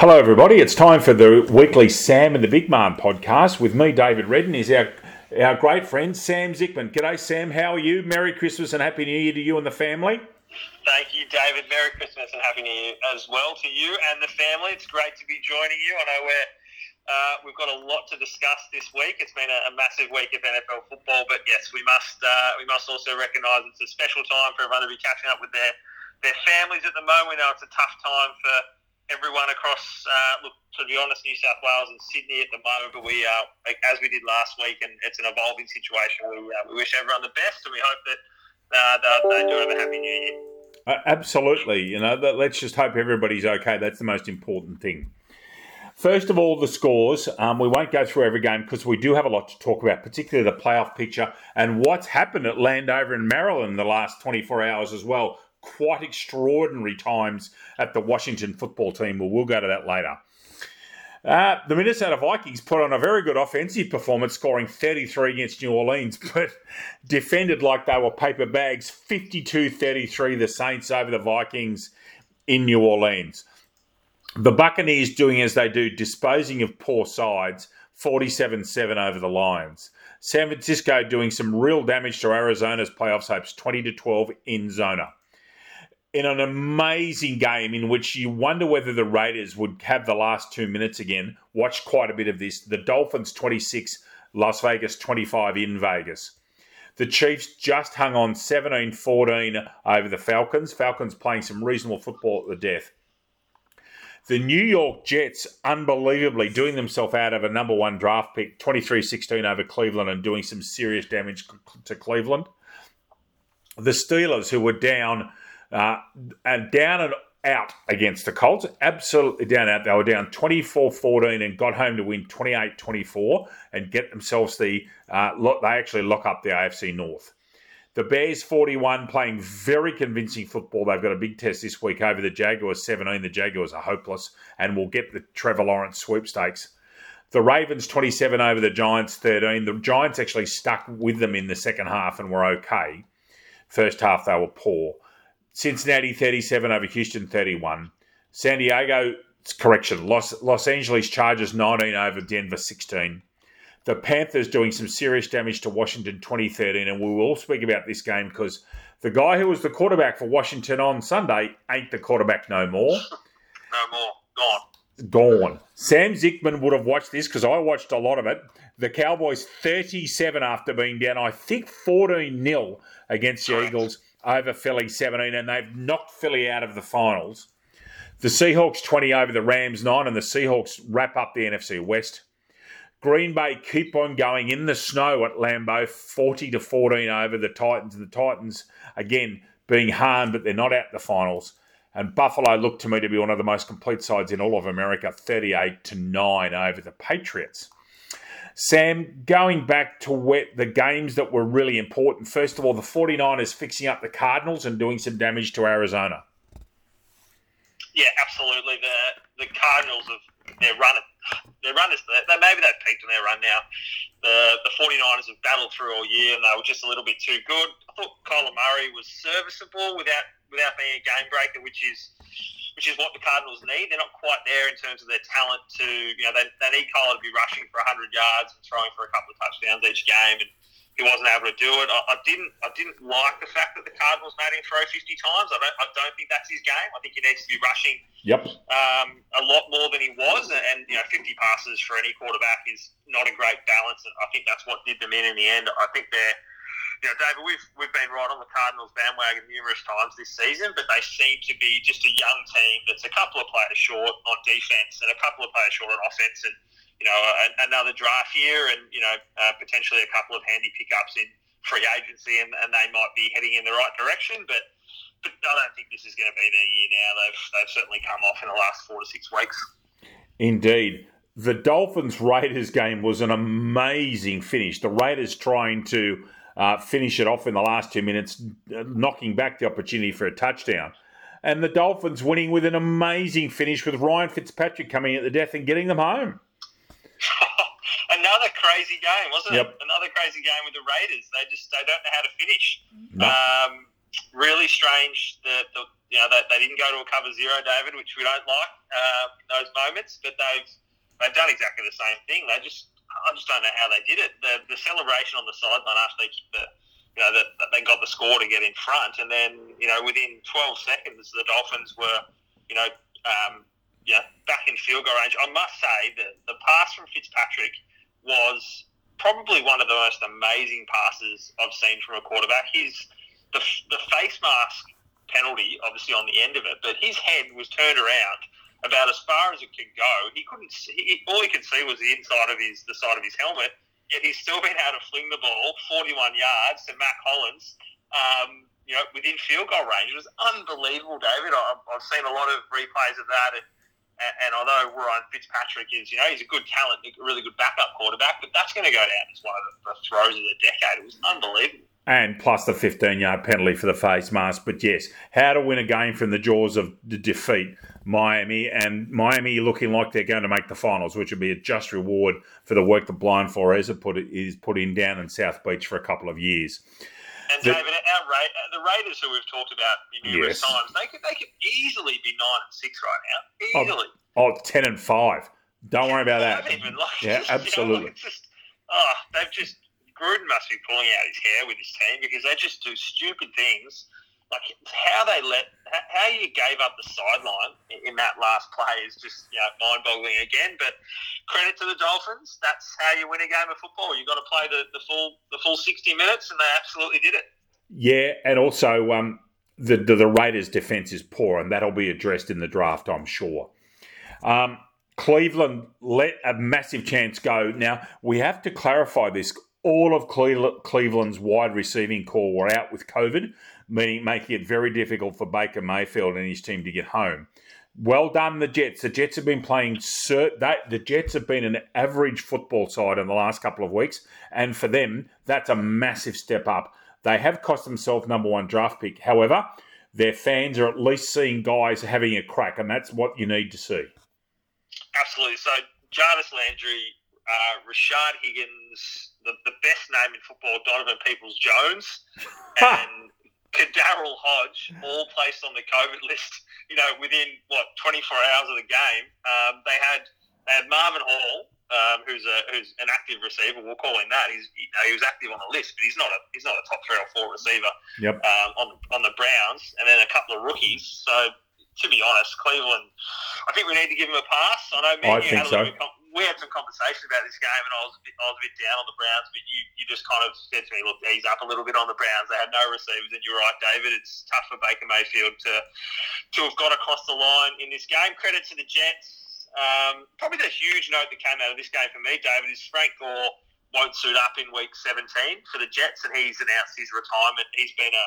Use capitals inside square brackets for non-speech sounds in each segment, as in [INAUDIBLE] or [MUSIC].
Hello, everybody. It's time for the weekly Sam and the Big Man podcast with me, David Redden. Is our our great friend Sam Zickman. G'day, Sam. How are you? Merry Christmas and Happy New Year to you and the family. Thank you, David. Merry Christmas and Happy New Year as well to you and the family. It's great to be joining you. I know we're uh, we've got a lot to discuss this week. It's been a, a massive week of NFL football, but yes, we must uh, we must also recognise it's a special time for everyone to be catching up with their their families at the moment. We know it's a tough time for everyone across, uh, look, to be honest, New South Wales and Sydney at the moment. But we, uh, as we did last week, and it's an evolving situation. We, uh, we wish everyone the best, and we hope that uh, they do have a happy New Year. Uh, absolutely, you know. Let's just hope everybody's okay. That's the most important thing. First of all, the scores. Um, we won't go through every game because we do have a lot to talk about, particularly the playoff picture and what's happened at Landover in Maryland in the last 24 hours as well quite extraordinary times at the Washington football team. Well, we'll go to that later. Uh, the Minnesota Vikings put on a very good offensive performance, scoring 33 against New Orleans, [LAUGHS] but defended like they were paper bags 52 33, the Saints over the Vikings in New Orleans. The Buccaneers doing as they do, disposing of poor sides 47 7 over the Lions. San Francisco doing some real damage to Arizona's playoffs hopes 20 12 in Zona in an amazing game in which you wonder whether the Raiders would have the last two minutes again. Watch quite a bit of this. The Dolphins 26, Las Vegas 25 in Vegas. The Chiefs just hung on 17 14 over the Falcons. Falcons playing some reasonable football at the death. The New York Jets, unbelievably, doing themselves out of a number one draft pick, 23 16 over Cleveland, and doing some serious damage to Cleveland. The Steelers, who were down uh, and down and out against the Colts, absolutely down out. They were down 24 14 and got home to win 28 24 and get themselves the, uh, they actually lock up the AFC North. The Bears 41 playing very convincing football. They've got a big test this week over the Jaguars 17. The Jaguars are hopeless and will get the Trevor Lawrence sweepstakes. The Ravens 27 over the Giants 13. The Giants actually stuck with them in the second half and were okay. First half they were poor. Cincinnati 37 over Houston 31. San Diego, correction, Los, Los Angeles Chargers 19 over Denver 16. The Panthers doing some serious damage to Washington 2013, and we will speak about this game because the guy who was the quarterback for Washington on Sunday ain't the quarterback no more. [LAUGHS] No more. Gone. Gone. Sam Zickman would have watched this because I watched a lot of it. The Cowboys 37 after being down, I think 14 0 against the Eagles over Philly 17, and they've knocked Philly out of the finals. The Seahawks 20 over the Rams 9, and the Seahawks wrap up the NFC West. Green Bay keep on going in the snow at Lambeau, 40 to 14 over the Titans. And the Titans, again, being harmed, but they're not out the finals. And Buffalo looked to me to be one of the most complete sides in all of America, 38 to 9 over the Patriots. Sam, going back to where the games that were really important, first of all, the 49ers fixing up the Cardinals and doing some damage to Arizona. Yeah, absolutely. The the Cardinals have their run their run is they, maybe they've peaked on their run now. The the 49ers have battled through all year and they were just a little bit too good. I thought Kyler Murray was serviceable without without being a game breaker, which is which is what the Cardinals need. They're not quite there in terms of their talent to, you know, they, they need Kyler to be rushing for 100 yards and throwing for a couple of touchdowns each game. And he wasn't able to do it. I, I, didn't I didn't like the fact that the Cardinals made him throw 50 times. I don't, I don't think that's his game. I think he needs to be rushing yep. um, a lot more than he was. And, you know, 50 passes for any quarterback is not a great balance. And I think that's what did them in in the end. I think they're you know, David, we've we've been right on the Cardinals bandwagon numerous times this season, but they seem to be just a young team that's a couple of players short on defense and a couple of players short on offense, and you know, another draft year, and you know, uh, potentially a couple of handy pickups in free agency, and, and they might be heading in the right direction, but. But I don't think this is going to be their year now. They've, they've certainly come off in the last four to six weeks. Indeed the Dolphins Raiders game was an amazing finish. The Raiders trying to uh, finish it off in the last two minutes, knocking back the opportunity for a touchdown. And the Dolphins winning with an amazing finish with Ryan Fitzpatrick coming at the death and getting them home. [LAUGHS] Another crazy game, wasn't yep. it? Another crazy game with the Raiders. They just they don't know how to finish. No. Um, really strange. that the you know they, they didn't go to a cover zero, David, which we don't like uh, in those moments. But they've they've done exactly the same thing. They just I just don't know how they did it. The, the celebration on the sideline after they the you know that, that they got the score to get in front, and then you know within 12 seconds the Dolphins were you know um, yeah back in field goal range. I must say that the pass from Fitzpatrick was probably one of the most amazing passes I've seen from a quarterback. His the, the face mask penalty, obviously on the end of it, but his head was turned around about as far as it could go. He couldn't see, all he could see was the inside of his the side of his helmet. Yet he's still been able to fling the ball 41 yards to Mack Hollins. Um, you know, within field goal range. It was unbelievable, David. I've, I've seen a lot of replays of that, and, and although Ryan Fitzpatrick is, you know, he's a good talent, a really good backup quarterback, but that's going to go down as one of the, throws of the decade. It was unbelievable and plus the 15 yard penalty for the face mask. But yes, how to win a game from the jaws of defeat Miami, and Miami looking like they're going to make the finals, which would be a just reward for the work that Brian Flores put is put in down in South Beach for a couple of years. And the, David, our Ra- uh, the Raiders, who we've talked about numerous yes. times, they could they could easily be nine and six right now, oh, easily. Oh, oh 10 and five. Don't worry about that. Even, like, yeah, [LAUGHS] just, absolutely. You know, like just, oh, they've just Gruden must be pulling out his hair with his team because they just do stupid things. Like how they let, how you gave up the sideline in that last play is just you know, mind-boggling again. But credit to the Dolphins. That's how you win a game of football. You've got to play the, the full the full sixty minutes, and they absolutely did it. Yeah, and also um, the, the, the Raiders' defense is poor, and that'll be addressed in the draft, I'm sure. Um, Cleveland let a massive chance go. Now we have to clarify this all of Cleveland's wide receiving corps were out with COVID, meaning making it very difficult for Baker Mayfield and his team to get home. Well done, the Jets. The Jets have been playing. Cert- that, the Jets have been an average football side in the last couple of weeks, and for them, that's a massive step up. They have cost themselves number one draft pick. However, their fans are at least seeing guys having a crack, and that's what you need to see. Absolutely. So, Jarvis Landry, uh, Rashard Higgins, the, the best name in football, Donovan Peoples Jones, and KhaDarel Hodge, all placed on the COVID [LAUGHS] list. You know, within what 24 hours of the game, um, they had they had Marvin Hall, um, who's a who's an active receiver. We'll call him that. He's you know, he was active on the list, but he's not a he's not a top three or four receiver. Yep. Um, on on the Browns, and then a couple of rookies. So to be honest, Cleveland, I think we need to give him a pass. I know I you had a so. little bit we had some conversation about this game, and I was a bit, I was a bit down on the Browns. But you, you just kind of said to me, "Look, he's up a little bit on the Browns. They had no receivers, and you're right, David. It's tough for Baker Mayfield to to have got across the line in this game. Credit to the Jets. Um, probably the huge note that came out of this game for me, David, is Frank Gore won't suit up in Week 17 for the Jets, and he's announced his retirement. He's been a,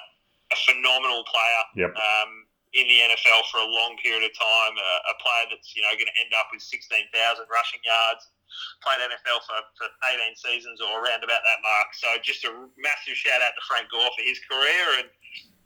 a phenomenal player. Yep. Um, in the NFL for a long period of time, a, a player that's you know going to end up with 16,000 rushing yards, played NFL for, for 18 seasons or around about that mark. So just a massive shout out to Frank Gore for his career and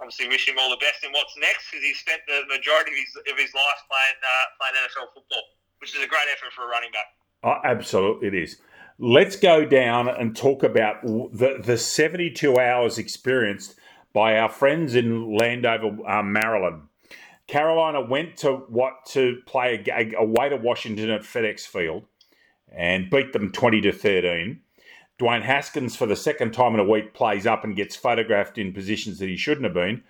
obviously wish him all the best in what's next because he spent the majority of his, of his life playing uh, playing NFL football, which is a great effort for a running back. Oh, absolutely, it is. Let's go down and talk about the, the 72 hours experienced by our friends in Landover, uh, Maryland. Carolina went to what to play away to Washington at FedEx Field and beat them 20 to 13. Dwayne Haskins, for the second time in a week, plays up and gets photographed in positions that he shouldn't have been.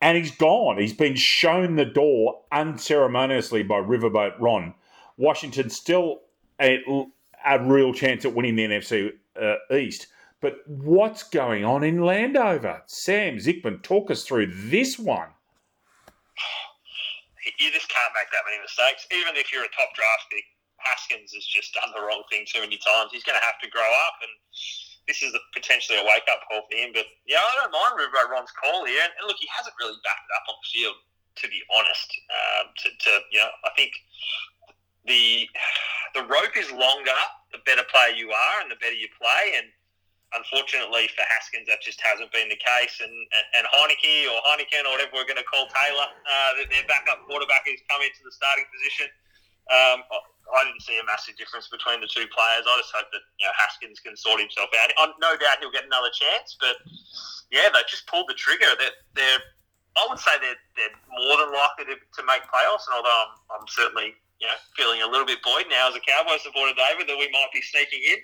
And he's gone. He's been shown the door unceremoniously by Riverboat Ron. Washington still a, a real chance at winning the NFC uh, East. But what's going on in Landover? Sam Zickman, talk us through this one you just can't make that many mistakes. Even if you're a top draft pick, Haskins has just done the wrong thing too many times. He's going to have to grow up, and this is potentially a wake up call for him. But yeah, I don't mind Ron's call here. And, and, look, he hasn't really backed it up on the field, to be honest. Um, to, to you know, I think the the rope is longer the better player you are, and the better you play, and unfortunately for Haskins, that just hasn't been the case. And and Heinicke or Heineken or whatever we're going to call Taylor, uh, their backup quarterback has come into the starting position. Um, I didn't see a massive difference between the two players. I just hope that you know Haskins can sort himself out. No doubt he'll get another chance, but yeah, they just pulled the trigger. They're, they're I would say they're, they're more than likely to, to make playoffs. And although I'm, I'm certainly you know feeling a little bit buoyed now as a Cowboy supporter, David, that we might be sneaking in,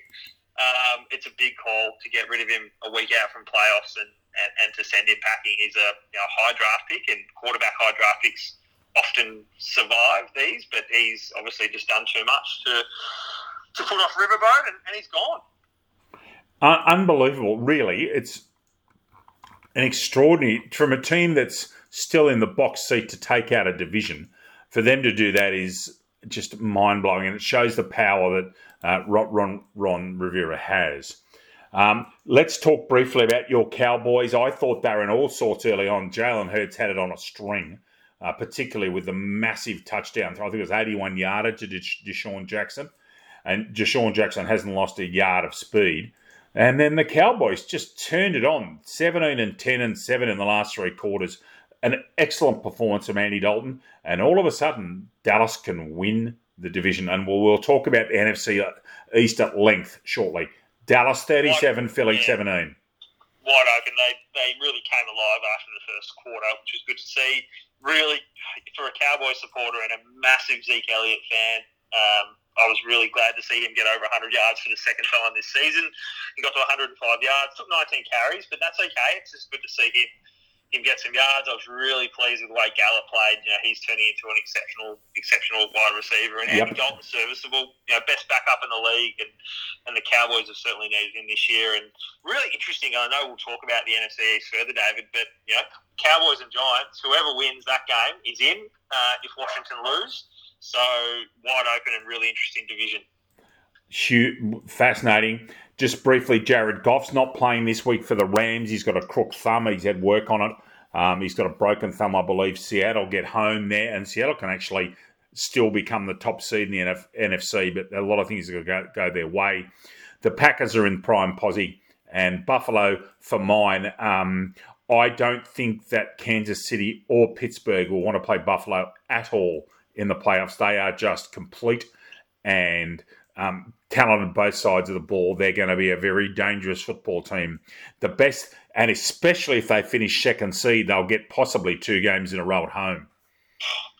um, it's a big call to get rid of him a week out from playoffs and, and, and to send him packing. He's a you know, high draft pick, and quarterback high draft picks often survive these, but he's obviously just done too much to to put off Riverboat, and, and he's gone. Uh, unbelievable, really. It's an extraordinary from a team that's still in the box seat to take out a division. For them to do that is just mind blowing, and it shows the power that uh, Ron, Ron Rivera has. Um, let's talk briefly about your Cowboys. I thought they were in all sorts early on. Jalen Hurts had it on a string, uh, particularly with the massive touchdown. I think it was 81 yarder to DeSean Jackson. And DeSean Jackson hasn't lost a yard of speed. And then the Cowboys just turned it on 17 and 10 and 7 in the last three quarters. An excellent performance from Andy Dalton. And all of a sudden, Dallas can win the division. And we'll, we'll talk about the NFC East at length shortly. Dallas 37, Wide, Philly yeah. 17. Wide open. They, they really came alive after the first quarter, which was good to see. Really, for a Cowboy supporter and a massive Zeke Elliott fan, um, I was really glad to see him get over 100 yards for the second time this season. He got to 105 yards, took 19 carries, but that's okay. It's just good to see him him get some yards. I was really pleased with the way Gallup played. You know, he's turning into an exceptional, exceptional wide receiver, and yep. Andy Dalton's serviceable. You know, best backup in the league, and and the Cowboys have certainly needed him this year. And really interesting. I know we'll talk about the NFC East further, David, but you know, Cowboys and Giants. Whoever wins that game is in. Uh, if Washington lose, so wide open and really interesting division. Huge, fascinating. Just briefly, Jared Goff's not playing this week for the Rams. He's got a crook thumb. He's had work on it. Um, he's got a broken thumb, I believe. Seattle get home there, and Seattle can actually still become the top seed in the NF- NFC, but a lot of things are going to go, go their way. The Packers are in prime posse, and Buffalo for mine. Um, I don't think that Kansas City or Pittsburgh will want to play Buffalo at all in the playoffs. They are just complete and um, on both sides of the ball. They're going to be a very dangerous football team. The best, and especially if they finish second seed, they'll get possibly two games in a row at home.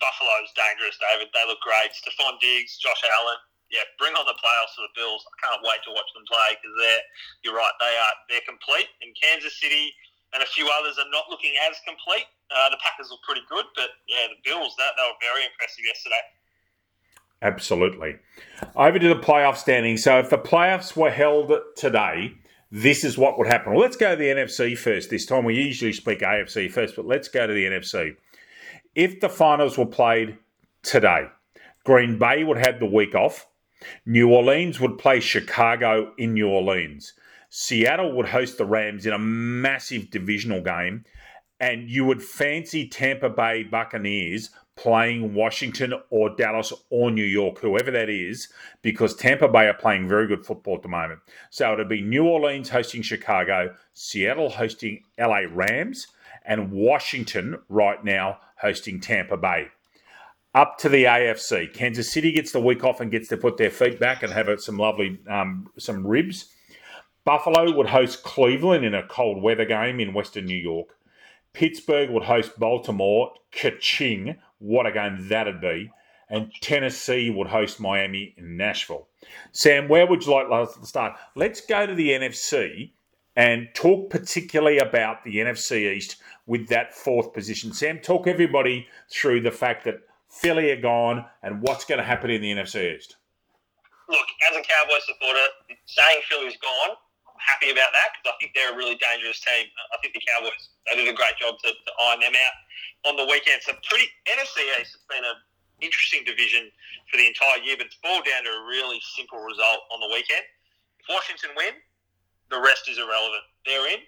Buffalo's dangerous, David. They look great. Stefon Diggs, Josh Allen. Yeah, bring on the playoffs for the Bills. I can't wait to watch them play because they're. You're right. They are. They're complete. And Kansas City, and a few others are not looking as complete. Uh, the Packers look pretty good, but yeah, the Bills that they were very impressive yesterday. Absolutely. Over to the playoff standings. So if the playoffs were held today, this is what would happen. Well, let's go to the NFC first. This time we usually speak AFC first, but let's go to the NFC. If the finals were played today, Green Bay would have the week off. New Orleans would play Chicago in New Orleans. Seattle would host the Rams in a massive divisional game, and you would fancy Tampa Bay Buccaneers playing Washington or Dallas or New York, whoever that is, because Tampa Bay are playing very good football at the moment. So it'll be New Orleans hosting Chicago, Seattle hosting LA Rams, and Washington right now hosting Tampa Bay. Up to the AFC, Kansas City gets the week off and gets to put their feet back and have some lovely um, some ribs. Buffalo would host Cleveland in a cold weather game in Western New York. Pittsburgh would host Baltimore. Kaching, what a game that'd be. And Tennessee would host Miami in Nashville. Sam, where would you like us to start? Let's go to the NFC and talk particularly about the NFC East with that fourth position. Sam, talk everybody through the fact that Philly are gone and what's going to happen in the NFC East. Look, as a Cowboy supporter, saying Philly's gone I'm happy about that because I think they're a really dangerous team. I think the Cowboys they did a great job to, to iron them out on the weekend. So pretty NFC East has been an interesting division for the entire year, but it's boiled down to a really simple result on the weekend. If Washington win, the rest is irrelevant. They're in.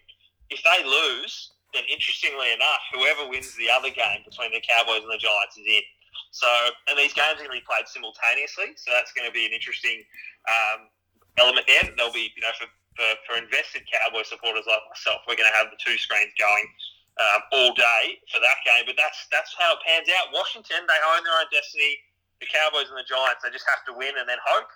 If they lose, then interestingly enough, whoever wins the other game between the Cowboys and the Giants is in. So, and these games are going to be played simultaneously, so that's going to be an interesting um, element there. There'll be, you know, for for, for invested Cowboy supporters like myself, we're going to have the two screens going um, all day for that game. But that's that's how it pans out. Washington, they own their own destiny. The Cowboys and the Giants, they just have to win and then hope.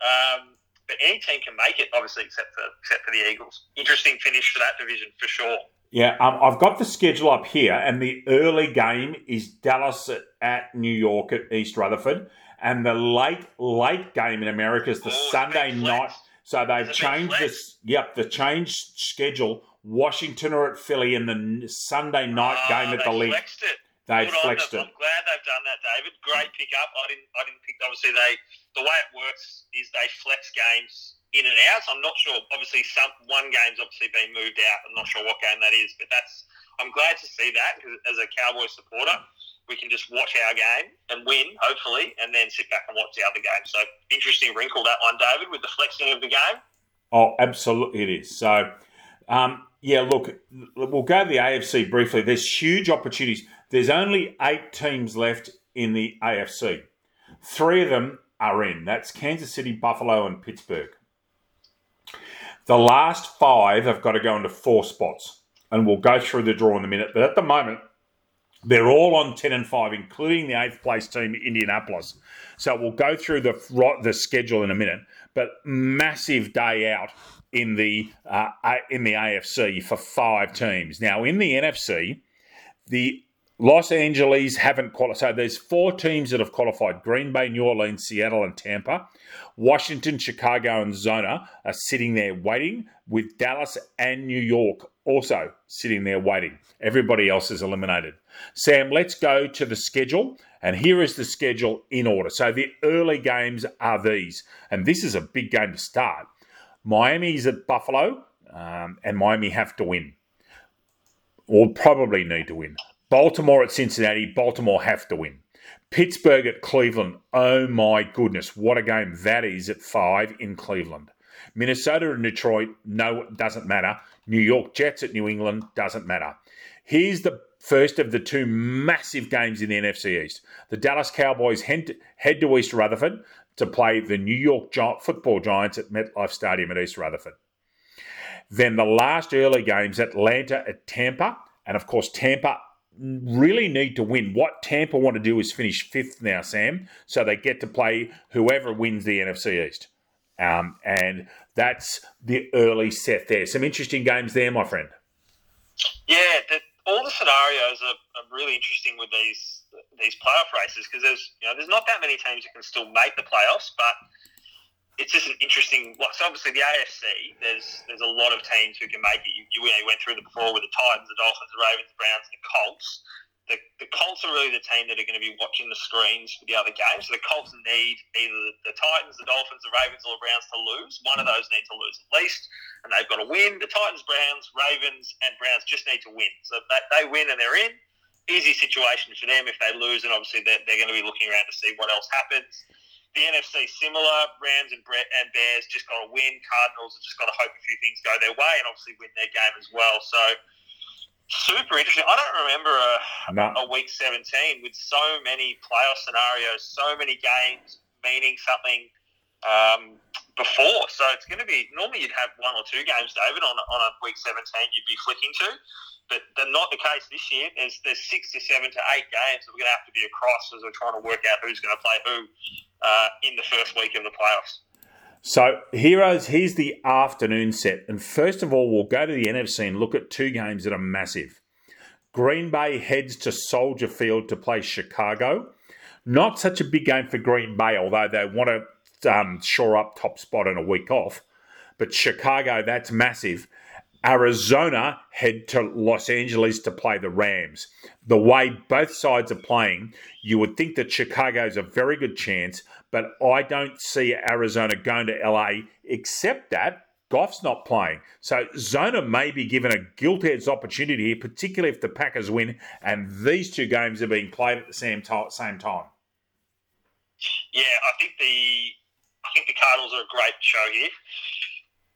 Um, but any team can make it, obviously, except for except for the Eagles. Interesting finish for that division for sure. Yeah, um, I've got the schedule up here, and the early game is Dallas at, at New York at East Rutherford, and the late late game in America is the Oh, Sunday night. So they've It's a big changed this. Yep, the changed schedule. Washington are at Philly, in the Sunday night Ah, game at the league. flexed it. They flexed it. I'm glad they've done that, David. Great pick up. I didn't. I didn't pick. Obviously, they the way it works is they flex games in and out. So I'm not sure. Obviously, some one game's obviously been moved out. I'm not sure what game that is, but that's. I'm glad to see that because as a Cowboy supporter, we can just watch our game and win, hopefully, and then sit back and watch the other game. So interesting wrinkle that one, David, with the flexing of the game. Oh, absolutely, it is. So, um, yeah, look, we'll go to the AFC briefly. There's huge opportunities. There's only eight teams left in the AFC. Three of them are in. That's Kansas City, Buffalo, and Pittsburgh. The last five have got to go into four spots, and we'll go through the draw in a minute. But at the moment, they're all on 10 and 5, including the eighth place team, Indianapolis. So we'll go through the, the schedule in a minute. But massive day out in the uh, in the AFC for five teams. Now in the NFC, the Los Angeles haven't qualified. So there's four teams that have qualified: Green Bay, New Orleans, Seattle, and Tampa. Washington, Chicago, and Zona are sitting there waiting, with Dallas and New York also sitting there waiting. Everybody else is eliminated. Sam, let's go to the schedule. And here is the schedule in order. So the early games are these. And this is a big game to start. Miami's at Buffalo, um, and Miami have to win. Or probably need to win. Baltimore at Cincinnati, Baltimore have to win. Pittsburgh at Cleveland. Oh my goodness, what a game that is at five in Cleveland. Minnesota and Detroit, no, it doesn't matter. New York Jets at New England, doesn't matter. Here's the first of the two massive games in the NFC East. The Dallas Cowboys head to East Rutherford to play the New York football Giants at MetLife Stadium at East Rutherford. Then the last early games, Atlanta at Tampa. And of course, Tampa really need to win. What Tampa want to do is finish fifth now, Sam, so they get to play whoever wins the NFC East. Um, and that's the early set there. Some interesting games there, my friend. Yeah, the, all the scenarios are, are really interesting with these these playoff races because there's you know there's not that many teams that can still make the playoffs, but it's just an interesting. Well, so obviously the AFC, there's there's a lot of teams who can make it. You, you, you went through them before with the Titans, the Dolphins, the Ravens, the Browns, the Colts. The, the Colts are really the team that are going to be watching the screens for the other games. So the Colts need either the, Titans, the Dolphins, the Ravens, or the Browns to lose. One of those need to lose at least, and they've got to win. The Titans, Browns, Ravens, and Browns just need to win. So they win and they're in. Easy situation for them if they lose, and obviously they're, they're going to be looking around to see what else happens. The NFC similar. Rams and Bre- and Bears just got to win. Cardinals have just got to hope a few things go their way and obviously win their game as well. So super interesting. I don't remember a, a week 17 with so many playoff scenarios, so many games meaning something um, before. So it's going to be normally you'd have one or two games, David, on, on a week 17 you'd be flicking to. But they're not the case this year. There's there's six to seven to eight games that we're going to have to be across as we're trying to work out who's going to play who uh, in the first week of the playoffs. So, heroes, here's the afternoon set. And first of all, we'll go to the NFC and look at two games that are massive. Green Bay heads to Soldier Field to play Chicago. Not such a big game for Green Bay, although they want to um, shore up top spot in a week off. But Chicago, that's massive. Arizona head to Los Angeles to play the Rams. The way both sides are playing, you would think that Chicago's a very good chance, but I don't see Arizona going to LA except that Goff's not playing. So Zona may be given a gilt edged opportunity here, particularly if the Packers win and these two games are being played at the same time. Yeah, I think the I think the Cardinals are a great show here.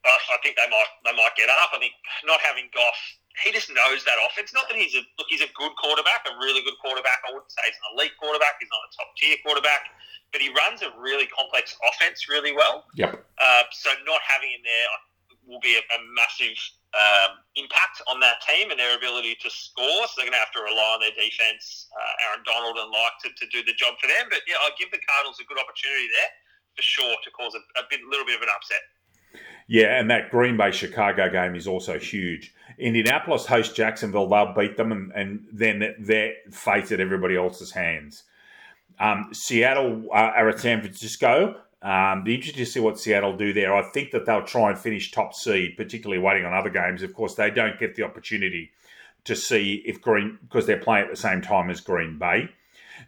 I, I think they might they might get up. I think not having Goff, he just knows that offense. Not that he's a look, he's a good quarterback, a really good quarterback. I wouldn't say he's an elite quarterback. He's not a top tier quarterback, but he runs a really complex offense really well. Yep. Uh, so not having him there will be a, a massive um, impact on that team and their ability to score. So they're going to have to rely on their defense, uh, Aaron Donald and like to, to do the job for them. But yeah, I give the Cardinals a good opportunity there for sure to cause a, a bit, little bit of an upset. Yeah, and that Green Bay Chicago game is also huge. Indianapolis host Jacksonville, they'll beat them, and, and then their fate at everybody else's hands. Um, Seattle uh, are at San Francisco. Um, be interesting to see what Seattle do there. I think that they'll try and finish top seed, particularly waiting on other games. Of course, they don't get the opportunity to see if Green because they're playing at the same time as Green Bay.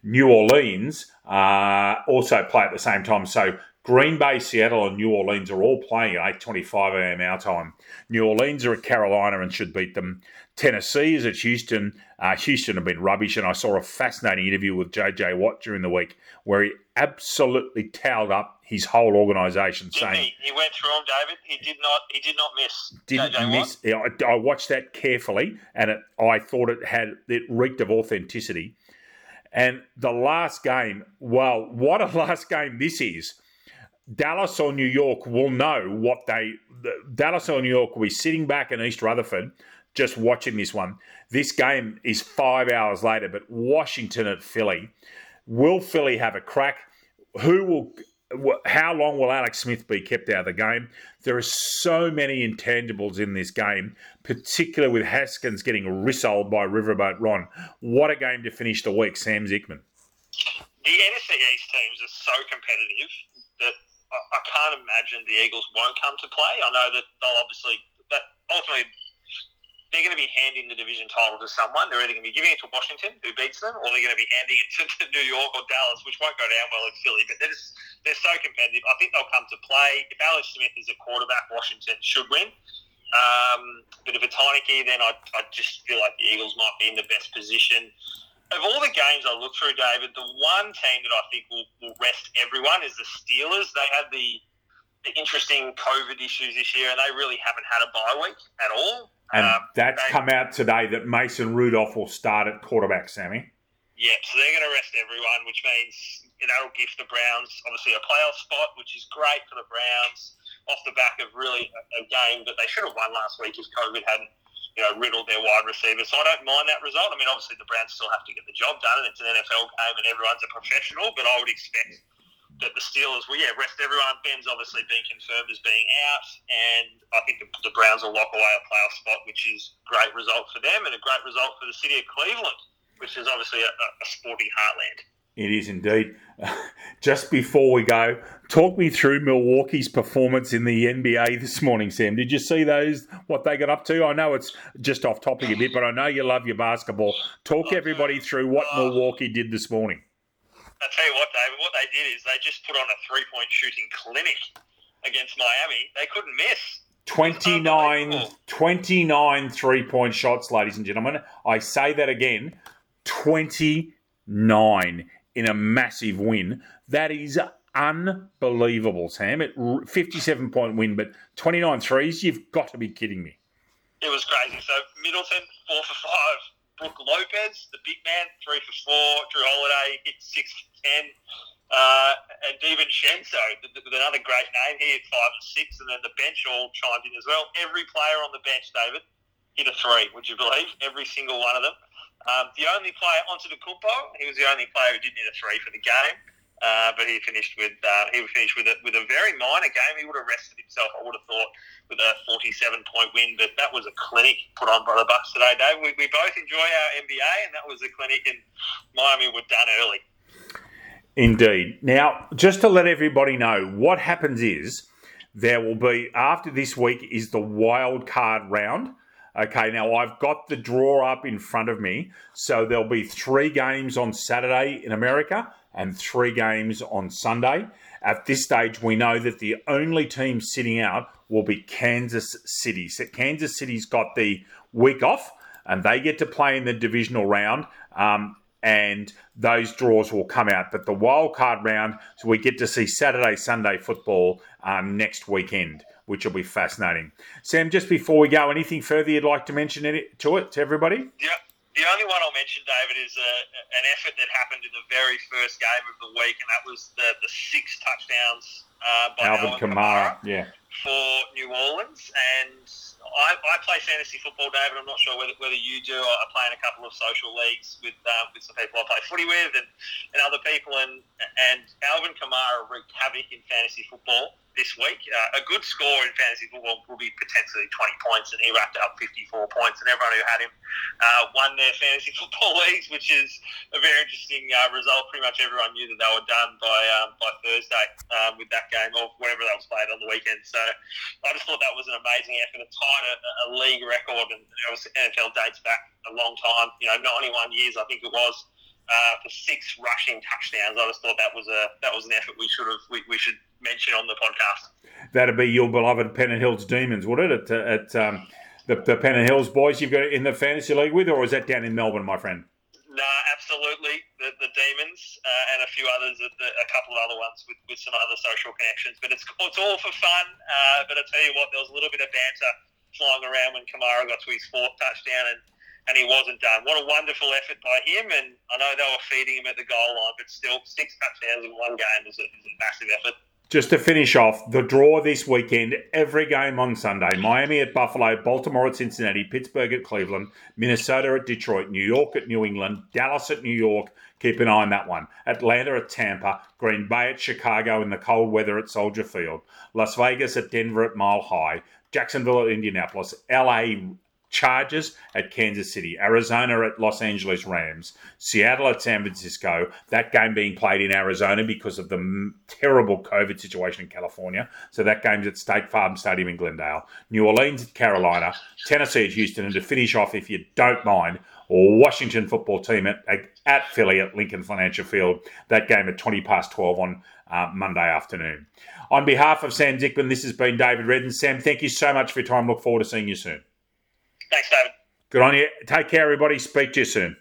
New Orleans uh, also play at the same time, so Green Bay, Seattle, and New Orleans are all playing at 8:25 a.m. our time. New Orleans are at Carolina and should beat them. Tennessee is at Houston. Uh, Houston have been rubbish, and I saw a fascinating interview with JJ Watt during the week where he absolutely towed up his whole organisation, saying he? he? went through them, David. He did not. He did not miss. Didn't JJ miss. I, I watched that carefully, and it, I thought it had it reeked of authenticity. And the last game, well, what a [LAUGHS] last game this is Dallas or New York will know what they. Dallas or New York will be sitting back in East Rutherford just watching this one. This game is five hours later, but Washington at Philly. Will Philly have a crack? Who will? How long will Alex Smith be kept out of the game? There are so many intangibles in this game, particularly with Haskins getting rissoled by Riverboat Ron. What a game to finish the week, Sam Zickman. The NFC East teams are so competitive that I, can't imagine the Eagles won't come to play. I know that they'll obviously, but ultimately, they're going to be handing the division title to someone. They're either going to be giving it to Washington, who beats them, or they're going to be handing it to, to New York or Dallas, which won't go down well in Philly. But they're just they're so competitive. I think they'll come to play. If Alex Smith is a quarterback, Washington should win. Um, but if it's Heinicke, then I, I just feel like the Eagles might be in the best position of all the games I look through, David, the one team that I think will, will rest everyone is the Steelers. They had the, the interesting COVID issues this year, and they really haven't had a bye week at all. And um, that's they, come out today that Mason Rudolph will start at quarterback, Sammy. Yep, so they're going to rest everyone, which means that'll give the Browns obviously a playoff spot, which is great for the Browns off the back of really a, a game that they should have won last week if COVID hadn't you know, riddled their wide receivers. So I don't mind that result. I mean, obviously the Browns still have to get the job done, and it's an NFL game, and everyone's a professional. But I would expect that the Steelers will, yeah, rest everyone. Ben's obviously been confirmed as being out, and I think the, the Browns will lock away a playoff spot, which is a great result for them and a great result for the city of Cleveland, which is obviously a, a sporting heartland. It is indeed. [LAUGHS] Just before we go, talk me through Milwaukee's performance in the NBA this morning, Sam. Did you see those, what they got up to? I know it's just off topic a bit, but I know you love your basketball. Talk everybody through what uh, Milwaukee did this morning. I'll tell you what, David, what they did is they just put on a three point shooting clinic against Miami. They couldn't miss. 29, 29 three point shots, ladies and gentlemen. I say that again 29 in a massive win. That is unbelievable, Sam. It 57 point win, but 29 threes. You've got to be kidding me. It was crazy. So Middleton four for five. Brook Lopez, the big man, three for four. Jrue Holiday hit six for ten. Uh, and DiVincenzo, with another great name, he hit five and six, and then the bench all chimed in as well. Every player on the bench, David, hit a three. Would you believe? Every single one of them. Um, the only player Antetokounmpo, he was the only player who didn't hit a three for the game. Uh, but he finished with uh, he finished with a, with a very minor game. He would have rested himself, I would have thought, with a 47 point win. But that was a clinic put on by the Bucks today, Dave. We, we both enjoy our NBA, and that was a clinic, and Miami were done early. Indeed. Now, just to let everybody know, what happens is there will be after this week is the wild card round. Okay, now I've got the draw up in front of me. So there'll be three games on Saturday in America and three games on Sunday. At this stage, we know that the only team sitting out will be Kansas City. So Kansas City's got the week off and they get to play in the divisional round. Um, and those draws will come out. But the wild card round, so we get to see Saturday, Sunday football um, next weekend which will be fascinating. Sam, just before we go, anything further you'd like to mention to it to everybody? Yeah. The only one I'll mention, David, is a, uh, an effort that happened in the very first game of the week, and that was the, the six touchdowns uh, by Alvin, Alvin Kamara, Kamara yeah. for New Orleans. And I, I, play fantasy football, David. I'm not sure whether, whether you do. I play in a couple of social leagues with um, with some people I play footy with and, and other people. And and Alvin Kamara wreaked havoc in fantasy football this week. Uh, a good score in fantasy football will be potentially 20 points, and he wrapped up 54 points. And everyone who had him uh, won their fantasy [LAUGHS] football leagues, which is a very interesting uh, result. Pretty much everyone knew that they were done by um, by Thursday um, with that game or whatever that was played on the weekend. So I just thought that was an amazing effort. It tied a, a league record, and was NFL dates back a long time. You know, 91 years, I think it was uh, for six rushing touchdowns. I just thought that was a that was an effort we should have we, we should mention on the podcast. That'd be your beloved Pennant Hills Demons, would it? At, at um, the, the Pennant Hills boys you've got in the fantasy league with, or is that down in Melbourne, my friend? No, absolutely. The, the Demons uh, and a few others, a couple of other ones with, with some other social connections. But it's it's all for fun. Uh, but I tell you what, there was a little bit of banter flying around when Kamara got to his fourth touchdown, and and he wasn't done. What a wonderful effort by him. And I know they were feeding him at the goal line, but still, six touchdowns in one game is a, is a massive effort. Just to finish off, the draw this weekend, every game on Sunday Miami at Buffalo, Baltimore at Cincinnati, Pittsburgh at Cleveland, Minnesota at Detroit, New York at New England, Dallas at New York. Keep an eye on that one. Atlanta at Tampa, Green Bay at Chicago in the cold weather at Soldier Field, Las Vegas at Denver at Mile High, Jacksonville at Indianapolis, LA Chargers at Kansas City, Arizona at Los Angeles Rams, Seattle at San Francisco. That game being played in Arizona because of the terrible COVID situation in California. So that game's at State Farm Stadium in Glendale. New Orleans at Carolina, Tennessee at Houston, and to finish off, if you don't mind, Washington football team at, at Philly at Lincoln Financial Field. That game at 20 past 12 on uh, Monday afternoon. On behalf of Sam Dickman, this has been David Redden. Sam, thank you so much for your time. Look forward to seeing you soon. Thanks, David. Good on you. Take care, everybody. Speak to you soon.